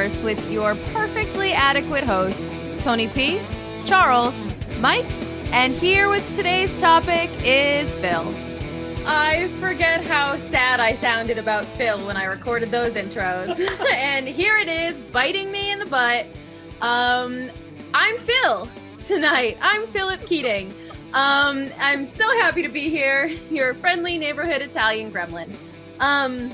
course, with your perfectly adequate hosts, Tony P, Charles, Mike, and here with today's topic is Phil. I forget how sad I sounded about Phil when I recorded those intros. and here it is, biting me in the butt. Um, I'm Phil tonight. I'm Philip Keating. Um, I'm so happy to be here, your friendly neighborhood Italian gremlin. Um,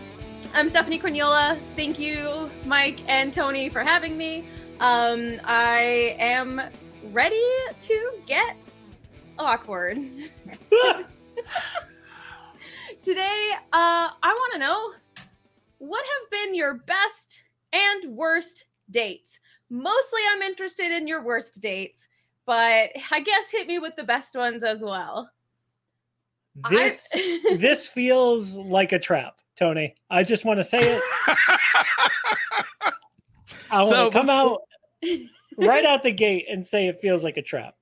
I'm Stephanie Corniola. Thank you, Mike and Tony, for having me. Um, I am ready to get awkward. Today, uh, I want to know what have been your best and worst dates? Mostly, I'm interested in your worst dates, but I guess hit me with the best ones as well. This this feels like a trap, Tony. I just want to say it. I want So to come before- out right out the gate and say it feels like a trap.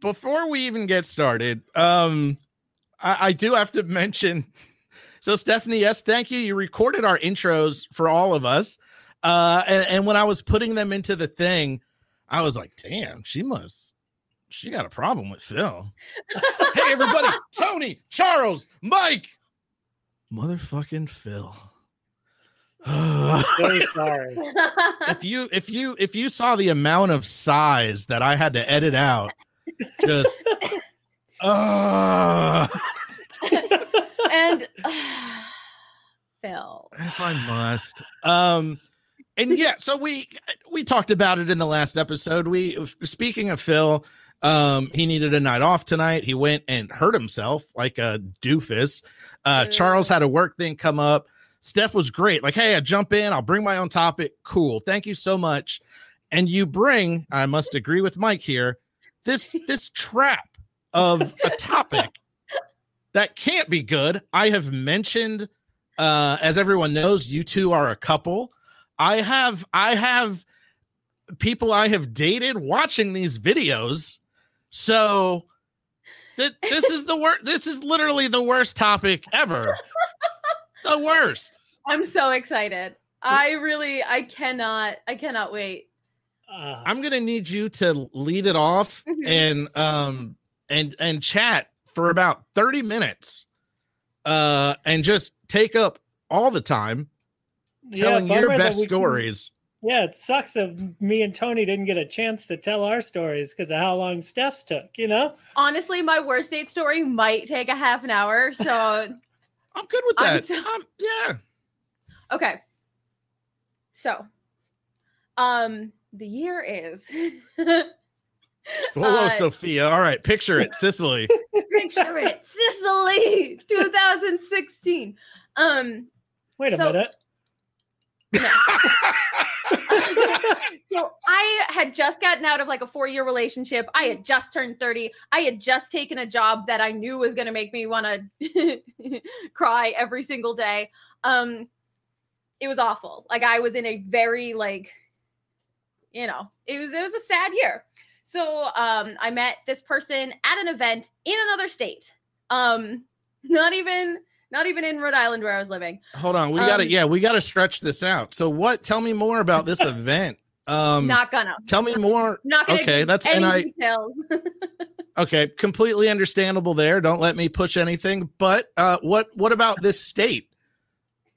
Before we even get started, um, I, I do have to mention. So, Stephanie, yes, thank you. You recorded our intros for all of us. Uh, and, and when I was putting them into the thing, I was like, damn, she must, she got a problem with Phil. hey, everybody, Tony, Charles, Mike, motherfucking Phil. So sorry. if you if you if you saw the amount of sighs that I had to edit out, just uh, and Phil. if I must. Um and yeah, so we we talked about it in the last episode. We speaking of Phil, um he needed a night off tonight. He went and hurt himself like a doofus. Uh Charles had a work thing come up. Steph was great. Like, hey, I jump in, I'll bring my own topic. Cool. Thank you so much. And you bring, I must agree with Mike here, this this trap of a topic that can't be good. I have mentioned uh as everyone knows, you two are a couple. I have I have people I have dated watching these videos. So th- this is the worst this is literally the worst topic ever. the worst. I'm so excited. I really, I cannot, I cannot wait. Uh, I'm gonna need you to lead it off Mhm. and um and and chat for about 30 minutes uh and just take up all the time yeah, telling your bummer that best we couldn't- stories. Yeah, it sucks that me and Tony didn't get a chance to tell our stories because of how long Steph's took. You know, Honestly, my worst date story might take a half an hour. So, I'm good with I'm that. so- Um, yeah. okay. So, um, the year is Whoa, whoa, Uh, Sophia. All right, picture it, Sicily. picture it, Sicily, 2016. Um, wait a So- minute. so I had just gotten out of like a four year relationship. I had just turned 30. I had just taken a job that I knew was going to make me want to cry every single day. Um, it was awful. Like I was in a very like, you know, it was it was a sad year. So um, I met this person at an event in another state. Um, not even not even in Rhode Island where I was living. Hold on, we gotta Um, yeah, we gotta stretch this out. So what tell me more about this event. Um not gonna. tell me more. Not gonna. Okay, that's- any and I- details. Okay, completely understandable there. Don't let me push anything. But uh what what about this state?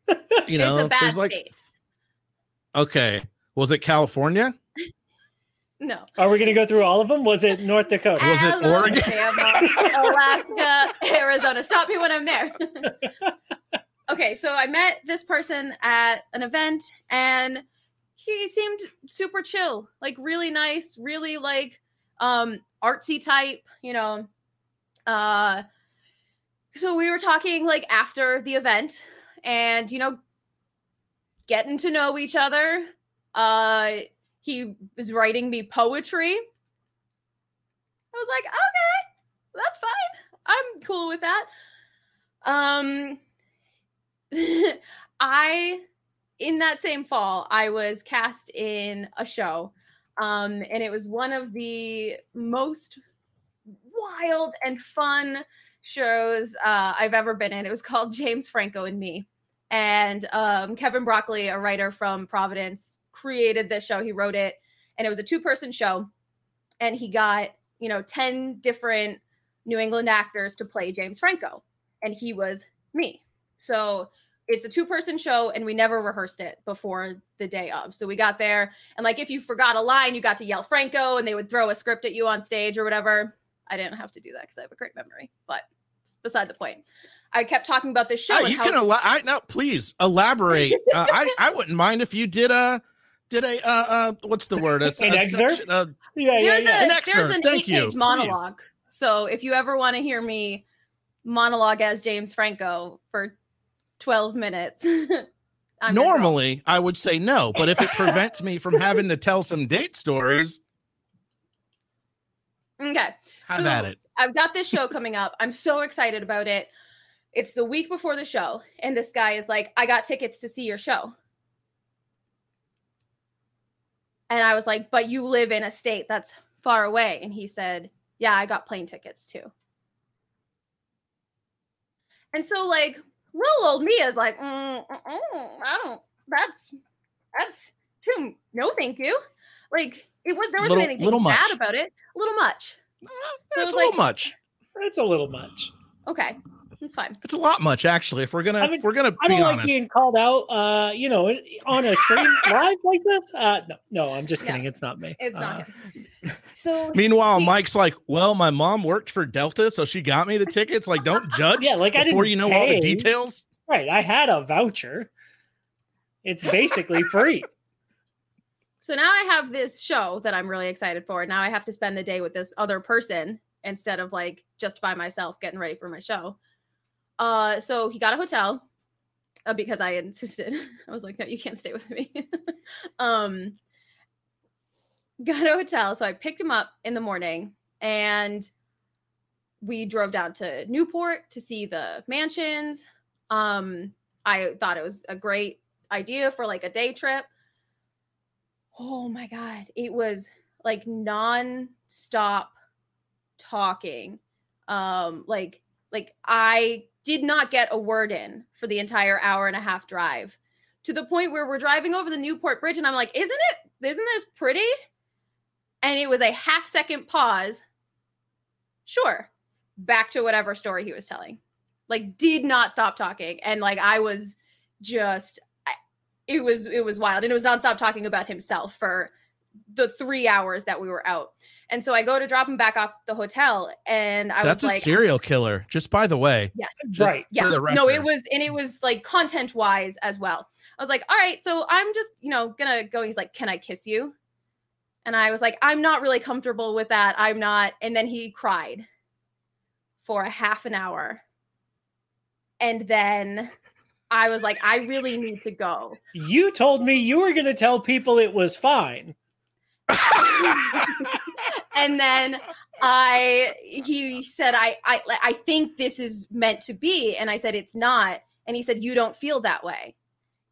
You know, it's a bad there's like state. okay. Was it California? No. Are we going to go through all of them? Was it North Dakota? Was it Oregon? Alaska, Arizona. Stop me when I'm there. okay, so I met this person at an event and he seemed super chill, like really nice, really like um artsy type, you know. Uh so we were talking like after the event and you know getting to know each other. Uh he was writing me poetry. I was like, okay, that's fine. I'm cool with that. Um I in that same fall, I was cast in a show. Um, and it was one of the most wild and fun shows uh, I've ever been in. It was called James Franco and Me. And um, Kevin Broccoli, a writer from Providence, created this show. He wrote it, and it was a two-person show, and he got you know ten different New England actors to play James Franco, and he was me. So it's a two-person show, and we never rehearsed it before the day of. So we got there, and like if you forgot a line, you got to yell Franco, and they would throw a script at you on stage or whatever. I didn't have to do that because I have a great memory, but it's beside the point. I kept talking about this show. Oh, and you how can it's- I no, please elaborate. uh, I I wouldn't mind if you did a did a uh, uh what's the word? A, An a excerpt? section, uh, Yeah, yeah, there's yeah. a An there's excerpt. an Thank you. eight-page Please. monologue. So if you ever want to hear me monologue as James Franco for 12 minutes, I'm normally I would say no, but if it prevents me from having to tell some date stories, Okay. have So- at it. I've got this show coming up. I'm so excited about it. It's the week before the show, and this guy is like, I got tickets to see your show. And I was like, But you live in a state that's far away. And he said, Yeah, I got plane tickets too. And so, like, little old me is like, mm, mm, mm, I don't, that's, that's too, no, thank you. Like, it was, there wasn't Little- anything little bad much. about it. A little much. So That's it's a little like- much. That's a little much. Okay. That's fine. It's a lot much actually. If we're gonna I mean, if we're gonna I don't like honest. being called out, uh, you know, on a stream live like this. Uh, no, no, I'm just No, kidding. It's not me. It's Uh, not him. So Meanwhile, He- Mike's like, "Well, my mom worked for Delta, so she got me the tickets. Like, don't judge Yeah, like I before didn't you know all the details." Right. I had a voucher. It's basically free. so now I have this show that I'm really excited for. Now I have to spend the day with this other person instead of like just by myself getting ready for my show. Uh so he got a hotel uh, because I insisted. I was like, no, you can't stay with me. um got a hotel. So I picked him up in the morning and we drove down to Newport to see the mansions. Um I thought it was a great idea for like a day trip. Oh my god, it was like non-stop talking. Um like like I did not get a word in for the entire hour and a half drive to the point where we're driving over the Newport Bridge and I'm like, "Isn't it isn't this pretty?" And it was a half second pause. Sure. Back to whatever story he was telling. Like did not stop talking and like I was just it was it was wild and it was nonstop talking about himself for the three hours that we were out and so i go to drop him back off the hotel and i was like, That's was a like serial killer. Just by the way, yes. Just Right. yeah. No it was and it was like content wise as well. I was like all right so i'm just you know gonna go. He's like can i kiss you? And i was like i'm not really comfortable with that. I'm not. And then he cried for a half an hour. And then i was like i really need to go. You told me you were going to tell people it was fine. and then I he said I I I think this is meant to be and I said it's not and he said you don't feel that way.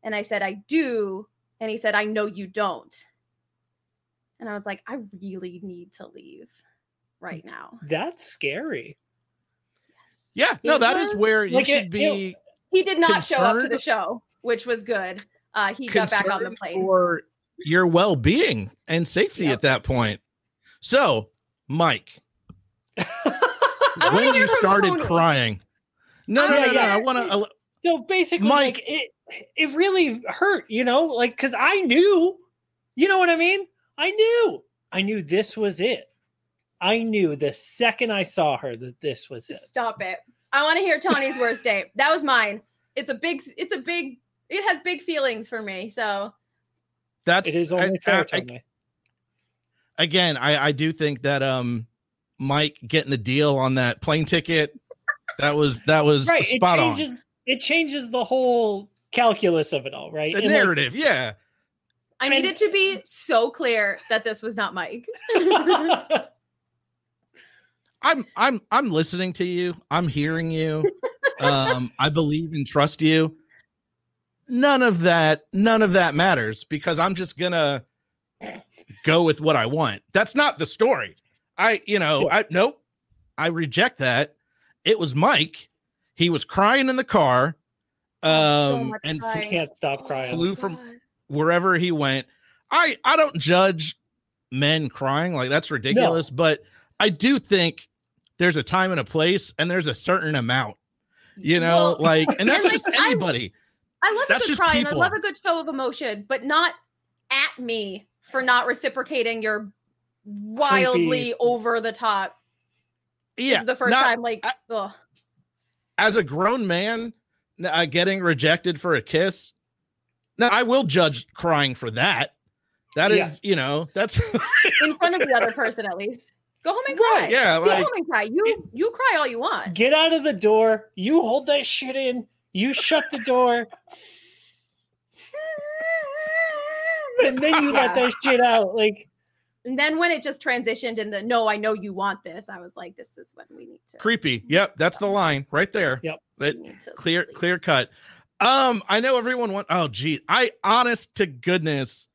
And I said I do and he said I know you don't. And I was like I really need to leave right now. That's scary. yeah, no, It that is was- where you like, should it- be He did not show up to the show, which was good. Uh he got back on the plane. for your well-being and safety Yep. at that point. So, Mike, when you started Tony. crying, no, no, Yeah, no, no. yeah. I want to. So basically, Mike- like it, it really hurt, you know, like because I knew, you know what I mean? I knew, I knew this was it. I knew the second I saw her that this was it. Stop it. I want to hear Tony's worst date. That was mine. It's a big it's a big it has big feelings for me. So That's It is I- only fair, I- I- Tony. Again. I I do think that um, Mike getting the deal on that plane ticket, that was that was right. It spot on. changes. It changes the whole calculus of it all, right? The And, like, narrative, yeah. I And- needed to be so clear that this was not Mike. I'm I'm I'm listening to you. I'm hearing you. um, I believe and trust you. None of that, none of that matters because I'm just gonna go with what I want. That's not the story. I, you know, I nope. I reject that. It was Mike. He was crying in the car, um, much and I crying. can't stop crying. flew from wherever he went. I I don't judge men crying like that's ridiculous, but I do think there's a time and a place, and there's a certain amount. You know, Well, like, and that's like, just I- anybody. I love That's a good just cry and I love a good show of emotion, but not at me for not reciprocating your wildly Creepy. over the top. This Yeah, is the first not- time like I- as a grown man uh, getting rejected for a kiss now i will judge crying for that That is, Yeah. you know that's in front of the other person at least. Go home and Right, cry. yeah Go home and cry. You you cry all you want. Get out of the door. You hold that shit in. You shut the door. And then you let that shit out. Like, And then when it just transitioned and the no, I know you want this, I was like, this is when we need to creepy yep that's the line right there Yep. It- we need to clear leave. clear cut um i know everyone want oh gee i honest to goodness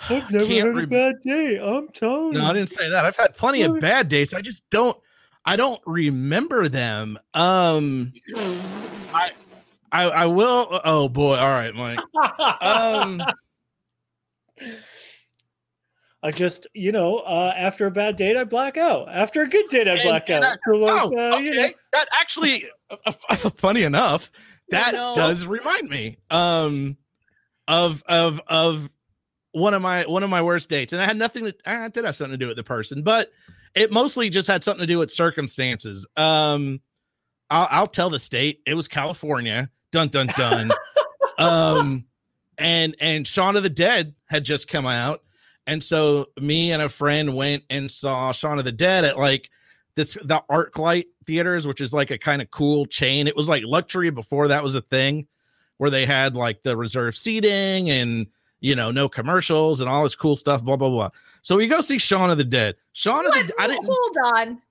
I've never Can't had a bad day. I'm Tony. No, I didn't say that. I've had plenty of bad days. I just don't I don't remember them. Um I I I will oh boy. All right, Mike. Um I just, you know, uh, after a bad date, I black out. After a good date, I black and out. So, like, oh, uh, you know. That actually uh, uh, funny enough, that no. does remind me um of of of one of my one of my worst dates. And I had nothing to I did have something to do with the person, but it mostly just had something to do with circumstances. Um I'll, I'll tell the state it was California. Dun dun dun. um and and Shaun of the Dead had just come out. And so me and a friend went and saw Shaun of the Dead at like this the ArcLight theaters, which is like a kind of cool chain. It was like luxury before that was a thing, where they had like the reserved seating and you know no commercials and all this cool stuff. Blah blah blah. So we go see Shaun of the Dead. Shaun of the I didn't. Hold on.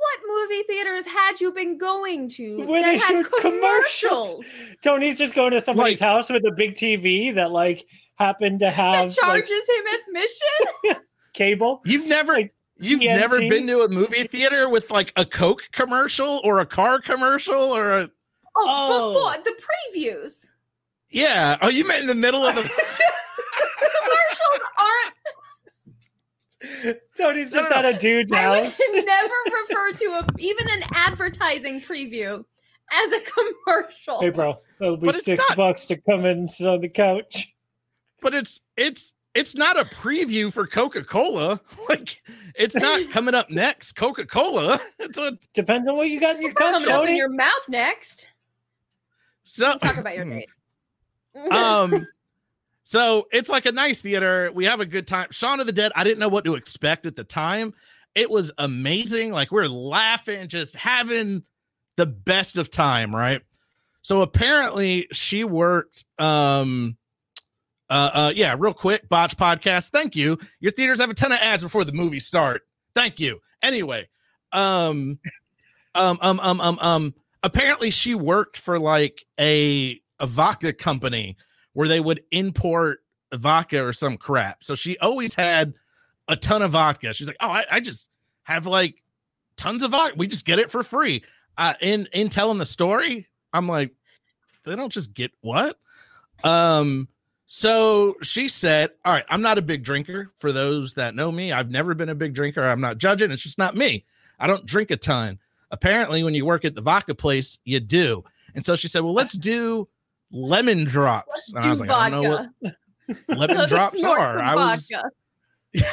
What movie theaters had you been going to Where that they had commercials. commercials? Tony's just going to somebody's Like- house with a big TV that, like, happened to That have like, charges him admission? cable. You've never. Like You've never been to a movie theater with like a Coke commercial or a car commercial or a Oh, Oh. before the previews. yeah. Oh, you met in the middle of the Commercials aren't Tony's just no, at a dude's I house. would never refer to a, even an advertising preview as a commercial. Hey, bro, that'll be But six not- bucks to come in and sit on the couch. but it's it's it's not a preview for Coca-Cola. Like it's not coming up next. Coca-Cola. It's a Depends on what you got in your couch, Coming up in your mouth next. so Talk about your date. um so it's like a nice theater. We have a good time. Shaun of the dead i didn't know what to expect at the time. It was amazing. Like we're laughing just having the best of time right? So apparently she worked um uh, uh yeah real quick botch podcast. Thank you. Your theaters have a ton of ads before the movie start. Thank you. Anyway um um um um um um apparently she worked for like a a vodka company where they would import vodka or some crap. So she always had a ton of vodka. She's like, oh, I, I just have like tons of vodka. We just get it for free. Uh, in in telling the story, I'm like, they don't just get what? Um, so she said, All right, I'm not a big drinker. For those that know me, I've never been a big drinker. I'm not judging. It's just not me. I don't drink a ton. Apparently, when you work at the vodka place, you do. And so she said, Well, let's do lemon drops. And I was like, I don't know what lemon drops are. I was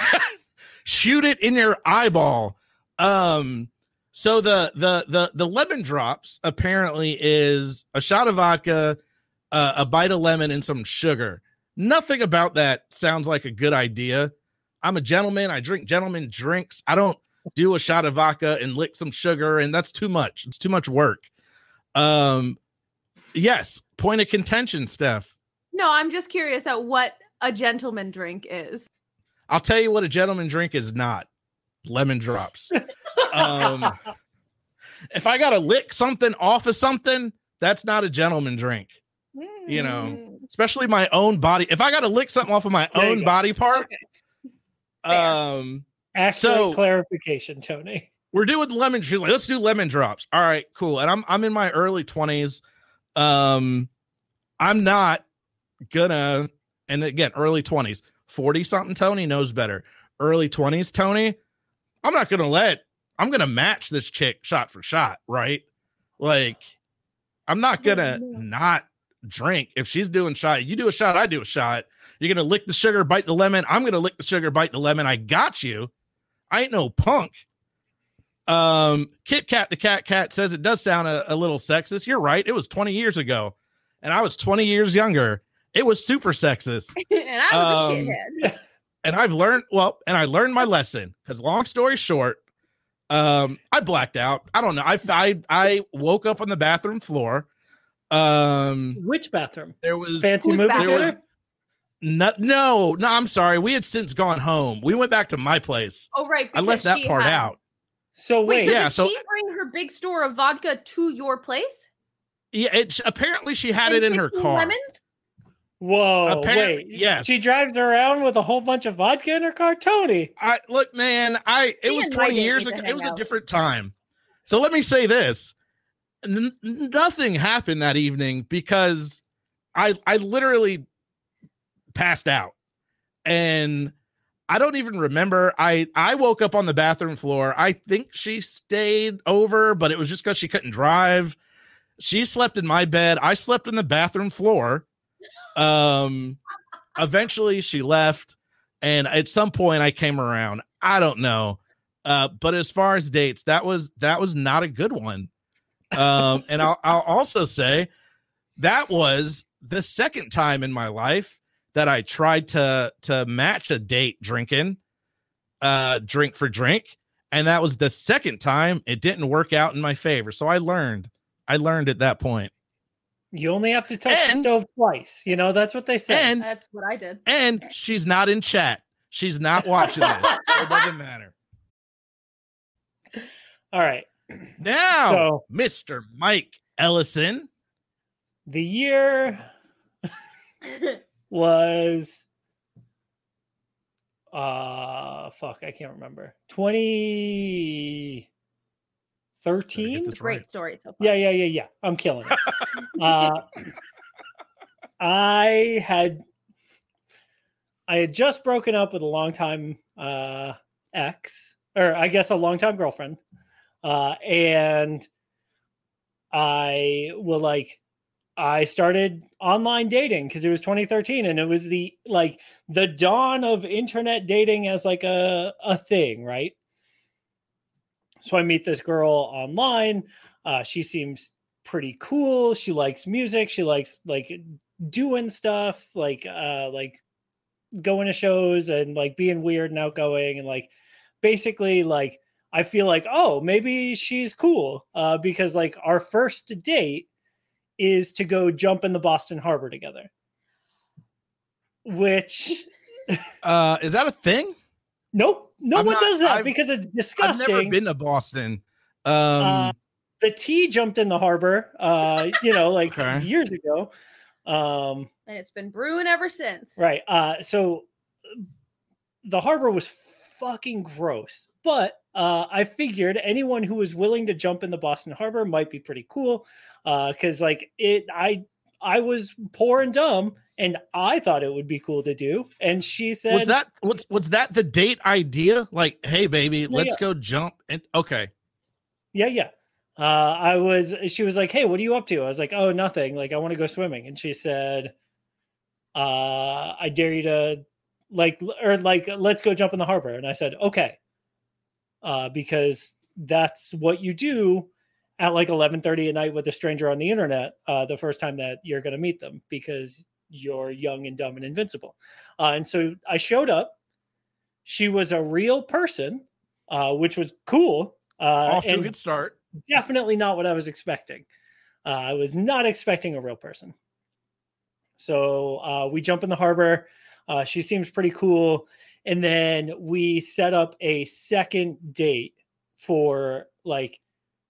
shoot it in your eyeball. Um, so the the the the lemon drops apparently is a shot of vodka, uh, a bite of lemon, and some sugar. Nothing about that sounds like a good idea. I'm a gentleman. I drink gentleman drinks. I don't do a shot of vodka and lick some sugar, and that's too much. It's too much work. Um, yes. Point of contention, Steph. No, I'm just curious at what a gentleman drink is. I'll tell you what a gentleman drink is not lemon drops. um, if I got to lick something off of something, that's not a gentleman drink, You know, Mm. especially my own body. If I got to lick something off of my There own body part, Okay. Um, Actually, So- clarification, Tony. we're doing lemon. She's like, let's do lemon drops. All right, cool. And I'm I'm in my early twenties. Um, I'm not gonna, and again, early 20s, 40 something Tony knows better. Early 20s, Tony, I'm not gonna let, I'm gonna match this chick shot for shot, right? Like, I'm not gonna not drink. If she's doing shot, you do a shot, I do a shot. You're gonna lick the sugar, bite the lemon. I'm gonna lick the sugar, bite the lemon. I got you. I ain't no punk. Um, Kit Kat the Cat Cat says it does sound a, a little sexist. You're right. It was 20 years ago, and I was 20 years younger. It was super sexist. and I was a Um, shithead. and I've learned well, and I learned my lesson because long story short, um, I blacked out. I don't know. I I I woke up on the bathroom floor. Um, Which bathroom? there was Fancy Whose movie there was theater? no, no, no. I'm sorry. We had since gone home. We went back to my place. Oh right, I left that part had- out. So Wait, wait, so yeah, did so- she bring her big store of vodka to your place? Yeah, it's apparently she had And it in her car. Lemons? whoa, Apparently- wait. yes. She drives around with a whole bunch of vodka in her car, Tony. I look, man. I it She was 20 years ago. It hang was a different time. So let me say this: N- nothing happened that evening because I I literally passed out, and I don't even remember. I I woke up on the bathroom floor. I think she stayed over, but it was just because she couldn't drive. She slept in my bed. I slept in the bathroom floor. Um, eventually she left, and at some point I came around. I don't know. Uh, but as far as dates, that was that was not a good one. Um, and I'll I'll also say that was the second time in my life that I tried to to match a date drinking, uh, drink for drink, and that was the second time it didn't work out in my favor. So I learned. I learned at that point. You only have to touch the stove twice. You know, that's what they say. And That's what I did. and she's not in chat. She's not watching this. so it doesn't matter. All right. Now, So- Mr. Mike Ellison. The year was uh fuck, I can't remember. 2013? That's Great right. story so far. Yeah, yeah, yeah, yeah. I'm killing it. uh, I had I had just broken up with a longtime uh, ex, or I guess a longtime girlfriend, uh, and I will like I started online dating because it was 2013 and it was the like the dawn of internet dating as like a a thing, right? So I meet this girl online. Uh, she seems pretty cool. She likes music. She likes like doing stuff, like uh, like going to shows and like being weird and outgoing and like basically like I feel like oh maybe she's cool uh, because like our first date is to go jump in the Boston Harbor together, which Uh, is that a thing? nope, no I'm one not- does that I've- because it's disgusting. I've disgusting. never been to Boston. Um, Uh, the tea jumped in the harbor, uh, you know, like Okay. years ago. Um, And it's been brewing ever since. right. Uh, so the harbor was fucking gross, but uh, I figured anyone who was willing to jump in the Boston Harbor might be pretty cool. Because like it, I I was poor and dumb, and I thought it would be cool to do. And she said, was that what's was that the date idea? Like, hey, baby, let's yeah. go jump. And okay, Yeah, yeah. Uh, I was. She was like, "Hey, what are you up to?" I was like, "Oh, nothing. Like, I want to go swimming." And she said, "Uh, I dare you to, like, or like, let's go jump in the harbor." And I said, "Okay," uh, because that's what you do at like eleven thirty at night with a stranger on the internet. Uh, the first time that you're going to meet them because you're young and dumb and invincible. Uh, and so I showed up. She was a real person, uh, which was cool. Uh, off to a good start. definitely not what I was expecting. Uh, I was not expecting a real person. So uh, we jump in the harbor. Uh, she seems pretty cool. And then we set up a second date for like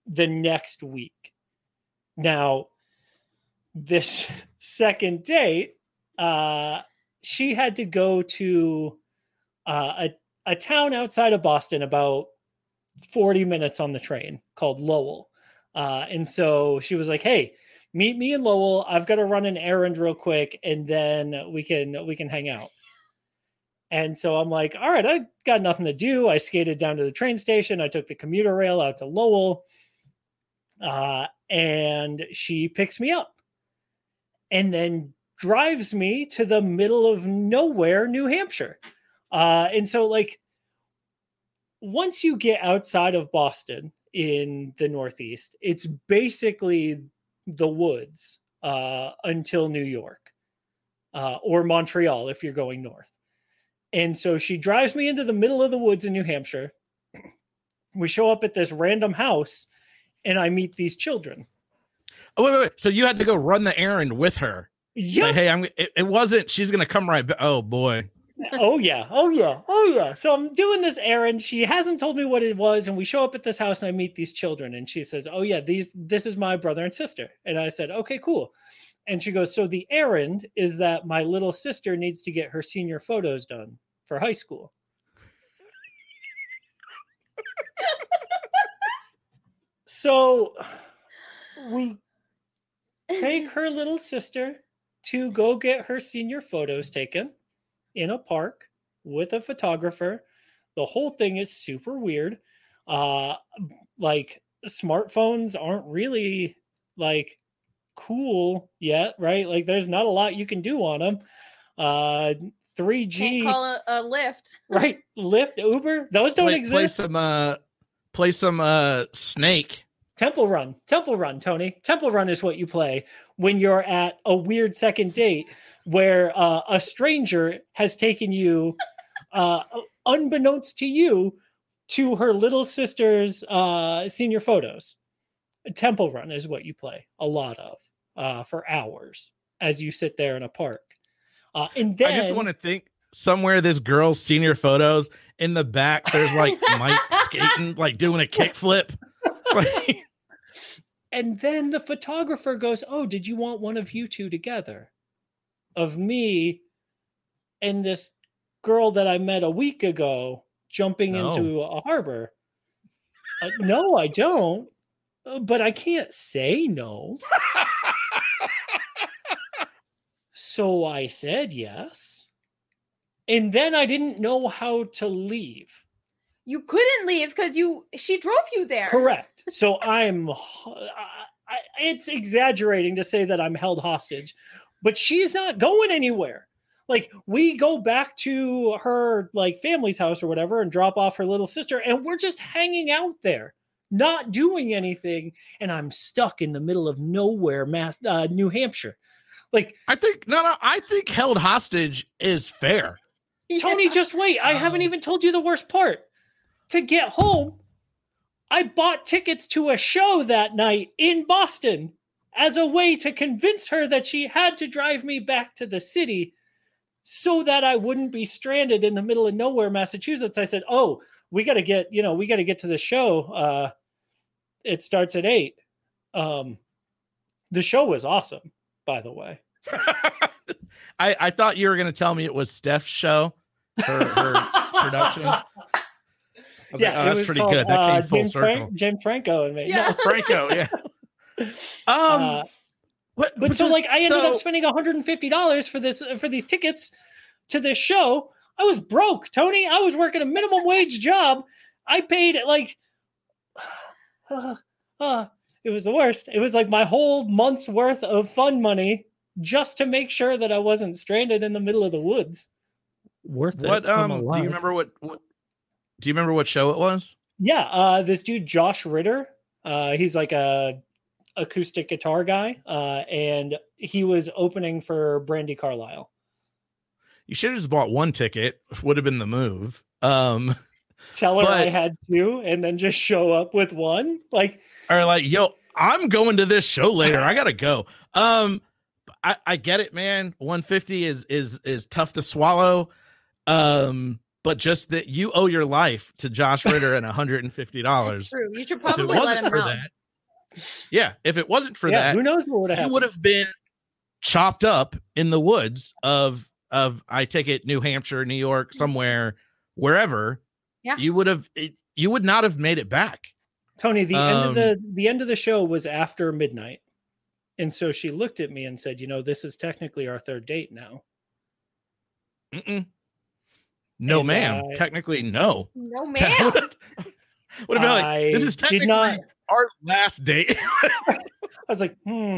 the next week. Now, this second date, uh, she had to go to uh, a, a town outside of Boston about 40 minutes on the train called Lowell. Uh, and so she was like, Hey, meet me in Lowell. I've got to run an errand real quick, and then we can we can hang out. And so I'm like, all right, I got nothing to do. I skated down to the train station. I took the commuter rail out to Lowell, uh, and she picks me up, and then drives me to the middle of nowhere, New Hampshire. Uh, and so, like, once you get outside of Boston in the Northeast, it's basically the woods uh, until New York uh, or Montreal if you're going north. And so she drives me into the middle of the woods in New Hampshire. We show up at this random house and I meet these children. Oh, wait, wait, wait. So you had to go run the errand with her. Yeah. Like, hey, I'm. It, it wasn't. She's gonna come right. back. Oh boy. oh yeah oh yeah oh yeah so i'm doing this errand she hasn't told me what it was and we show up at this house and i meet these children and she says oh yeah these this is my brother and sister and i said okay cool and she goes so the errand is that my little sister needs to get her senior photos done for high school so we take her little sister to go get her senior photos taken in a park with a photographer. The whole thing is super weird. Uh like smartphones aren't really like cool yet, right? Like there's not a lot you can do on them. Uh 3G Can't call a, a Lyft. right, Lyft, Uber, those don't play, exist. Play some. Uh, play some. Uh, Snake. Temple Run, Temple Run, Tony. Temple Run is what you play when you're at a weird second date where uh, a stranger has taken you, uh, unbeknownst to you, to her little sister's uh, senior photos. Temple Run is what you play a lot of uh, for hours as you sit there in a park. Uh, and then I just want to think somewhere this girl's senior photos in the back. There's like Mike skating, like doing a kickflip. Like, And then the photographer goes, Oh, did you want one of you two together? Of me and this girl that I met a week ago jumping No. into a harbor. Uh, no, I don't. Uh, But I can't say no. so I said yes. And then I didn't know how to leave. You couldn't leave because you she drove you there. Correct. So I'm, I- it's exaggerating to say that I'm held hostage, but she's not going anywhere. Like we go back to her like family's house or whatever and drop off her little sister, and we're just hanging out there, not doing anything. And I'm stuck in the middle of nowhere, Mass, uh, New Hampshire. Like I think no, no. I think held hostage is fair. Tony, just wait. I haven't Oh. even told you the worst part. To get home, I bought tickets to a show that night in Boston as a way to convince her that she had to drive me back to the city so that I wouldn't be stranded in the middle of nowhere, Massachusetts. I said, "Oh, we got to get, you know, we got to get to the show. Uh it starts at 8." Um the show was awesome, by the way. I I thought you were gonna tell me it was Steph's show. Her, her production. Was like, oh, it that's was pretty called, good. That uh, came full James, circle. Frank, James Franco and me. No, Yeah. Franco, yeah. Um, uh, what, but so like I ended so- up spending $150 for this for these tickets to this show. I was broke, Tony. I was working a minimum wage job. I paid like uh, uh, it was the worst. It was like my whole month's worth of fun money just to make sure that I wasn't stranded in the middle of the woods. Worth it. What um? Do you remember what, what? Do you remember what show it was? Yeah, uh, this dude Josh Ritter, uh, he's like a acoustic guitar guy, uh, and he was opening for Brandi Carlile. You should have just bought one ticket. Would have been the move. Um, Tell her I had two, and then just show up with one. Like, or like, yo, I'm going to this show later. I gotta go. Um, I I get it, man. 150 is is is tough to swallow. Um, but just that you owe your life to Josh Ritter and 150 dollars. true. You should If it probably let wasn't him for know. that, yeah. If it wasn't for yeah, that, who knows what would have you happened? would have been chopped up in the woods of of I take it New Hampshire, New York, somewhere, wherever. Yeah. You would have it, you would not have made it back. Tony, the end of um, the the end of the show was after midnight. And so she looked at me and said, "You know, this is technically our third date now." Mm-mm. No, And, ma'am. uh, Technically, no. No, would ma'am. have been like, this I is did technically not- our last date. I was like, hmm.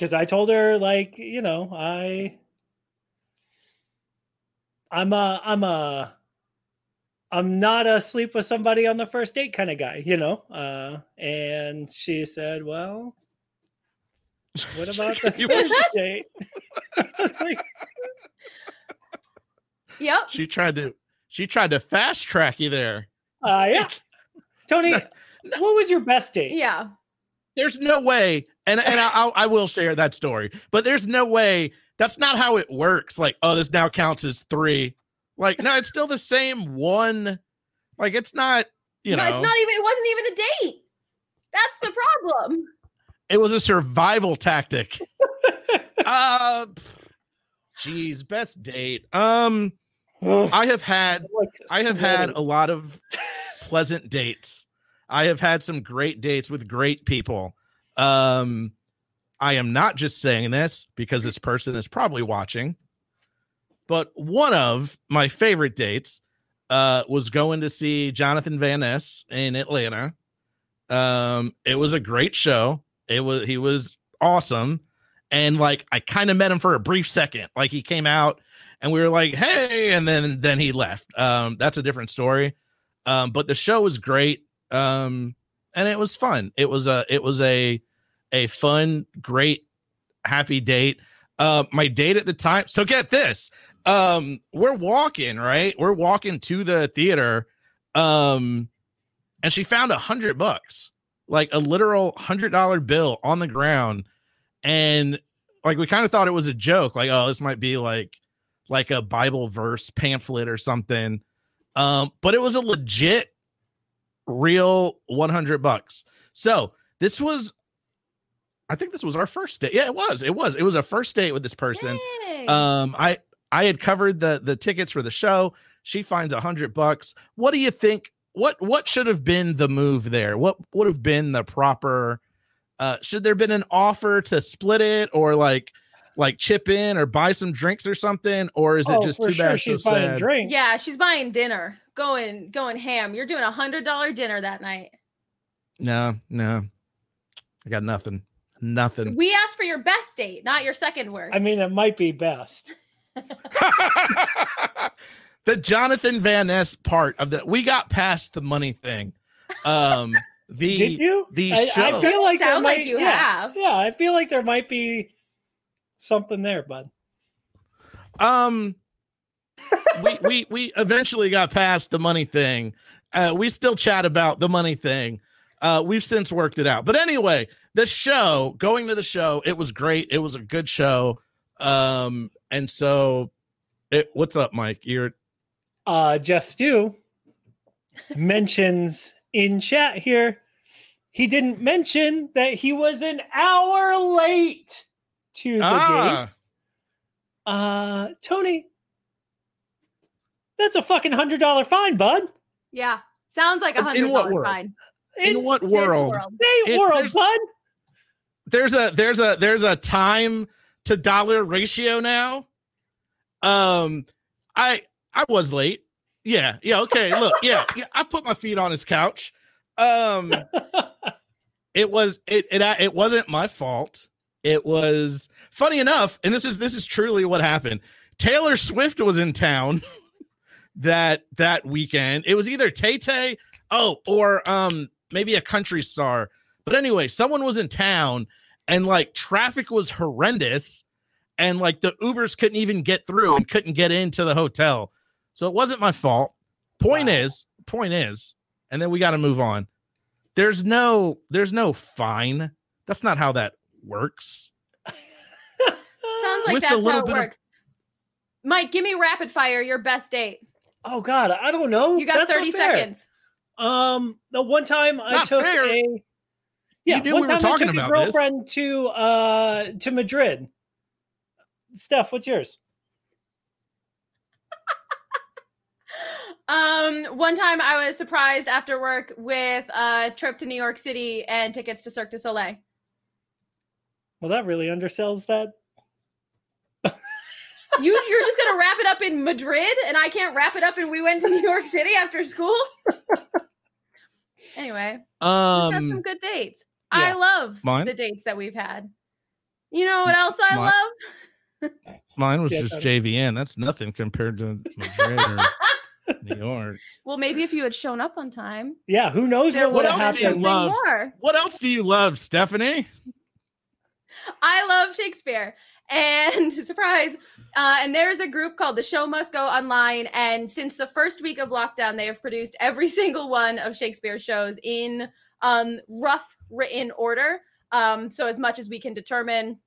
Because I told her, like, you know, I, I'm a, I'm a, I'm not a sleep with somebody on the first date kind of guy, you know. Uh, and she said, "Well, what about the You- third date?" I was like, yep. she tried to she tried to fast track you there. uh, yeah, Tony, No, what was your best date? Yeah. There's no way, and and I, I'll- share that story, but there's no way. That's not how it works. Like, oh, this now counts as three. Like, no, it's still the same one. Like, it's not. You no, know, it's not even. It wasn't even a date. That's the problem. It was a survival tactic. uh, jeez, best date. Um, I have had like I have had a lot of pleasant dates. I have had some great dates with great people. Um, I am not just saying this because this person is probably watching, but one of my favorite dates uh, was going to see Jonathan Van Ness in Atlanta. Um, it was a great show. It was he was awesome, and like I kind of met him for a brief second. Like he came out and we were like, "Hey," and then then he left. Um, that's a different story. Um, but the show was great. Um, and it was fun. It was a it was a a fun, great, happy date. Uh, my date at the time. So get this. Um, we're walking right. We're walking to the theater. Um, and she found a hundred bucks, like a literal hundred dollar bill on the ground, and like we kind of thought it was a joke. Like, oh, this might be like like a Bible verse pamphlet or something. Um, but it was a legit, real 100 bucks. So this was, I think this was our first date. Yeah, it was. It was. It was a first date with this person. Yay. Um, I I had covered the the tickets for the show. She finds a hundred bucks. What do you think? What what should have been the move there? What would have been the proper? Uh, should there been an offer to split it or like like chip in or buy some drinks or something? Or is it Oh, just too sure bad? She's so buying sad? drinks. yeah, she's buying dinner. Going going ham. You're doing a hundred dollar dinner that night. No, no, I got nothing. Nothing. We asked for your best date, not your second worst. I mean, it might be best. the Jonathan Van Ness part of the we got past the money thing. Um the Did you? the I, show. I feel like there Sound like might- you yeah, have. Yeah, I feel like there might be something there, bud. um we we we eventually got past the money thing. Uh we still chat about the money thing. Uh we've since worked it out. But anyway, the show, going to the show, it was great. It was a good show. Um and so it what's up, Mike? You're Uh Jeff Stew mentions in chat here. He didn't mention that he was an hour late to the ah, date. Uh Tony, that's a fucking hundred dollar fine, bud. yeah, sounds like a In hundred what world? fine. in what This world? Date world, there's- bud. there's a there's a there's a time to dollar ratio now um i i was late yeah yeah okay look yeah yeah i put my feet on his couch um it was it it it wasn't my fault it was funny enough and this is this is truly what happened. Taylor swift was in town that that weekend. It was either tay tay oh or um maybe a country star. But anyway someone was in town and like traffic was horrendous and like the ubers couldn't even get through and couldn't get into the hotel. So it wasn't my fault. Point Wow. is point is and then we got to move on. There's no there's no fine. That's not how that works Sounds like With a that's little how it bit of- works. Mike, give me rapid fire. Your best date. oh God, I don't know. You got That's thirty seconds. Um, the one time I Not took fair. a yeah, one we were time I took about a this. girlfriend to uh to Madrid. Steph, what's yours? Um, one time I was surprised after work with a trip to New York City and tickets to Cirque du Soleil. Well, that really undersells that. You you're just gonna wrap it up in Madrid, and I can't wrap it up, and we went to New York City after school. anyway, we've had some Um, good dates. I love Mine? the dates that we've had. You know what else I Mine- love? mine was Yeah, just Tony. JVN. That's nothing compared to Madrid or New York. Well, maybe if you had shown up on time, Yeah, who knows there what would would have have else do you happened? love? more. What else do you love, Stephanie? I love Shakespeare. And surprise, uh, and there's a group called The Show Must Go Online. And since the first week of lockdown, they have produced every single one of Shakespeare's shows in um, rough written order. Um, so, as much as we can determine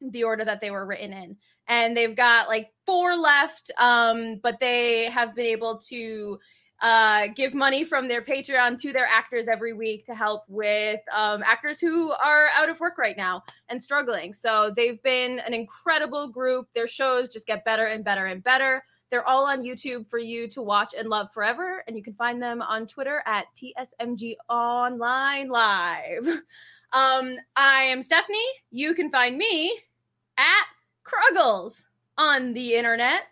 the order that they were written in. And they've got like four left, um, but they have been able to uh, give money from their Patreon to their actors every week to help with um, actors who are out of work right now and struggling. So they've been an incredible group. Their shows just get better and better and better. They're all on YouTube for you to watch and love forever. And you can find them on Twitter at TSMG Online Live. Um, I am Stephanie. You can find me at Kruggles on the internet.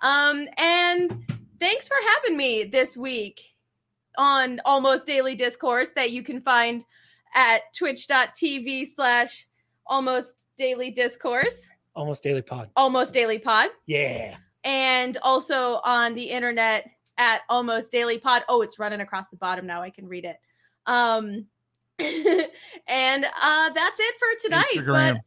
Um, and thanks for having me this week on Almost Daily Discourse that you can find at twitch.tv slash almost daily discourse, Almost daily pod. almost daily pod, Yeah. and also on the internet at almost daily pod. Oh, it's running across the bottom now. I can read it. Um, and uh, that's it for tonight. Instagram.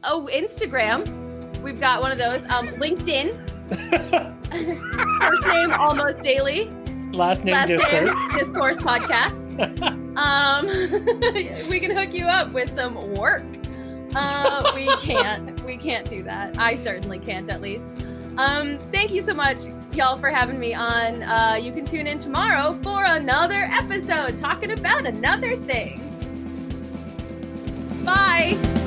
But oh, Instagram. We've got one of those. Um, LinkedIn. First name almost daily. Last name Last Discord. name discourse podcast. Um, we can hook you up with some work. Uh, we can't. We can't do that. I certainly can't, at least. Um, thank you so much, y'all, for having me on. Uh, you can tune in tomorrow for another episode talking about another thing. Bye.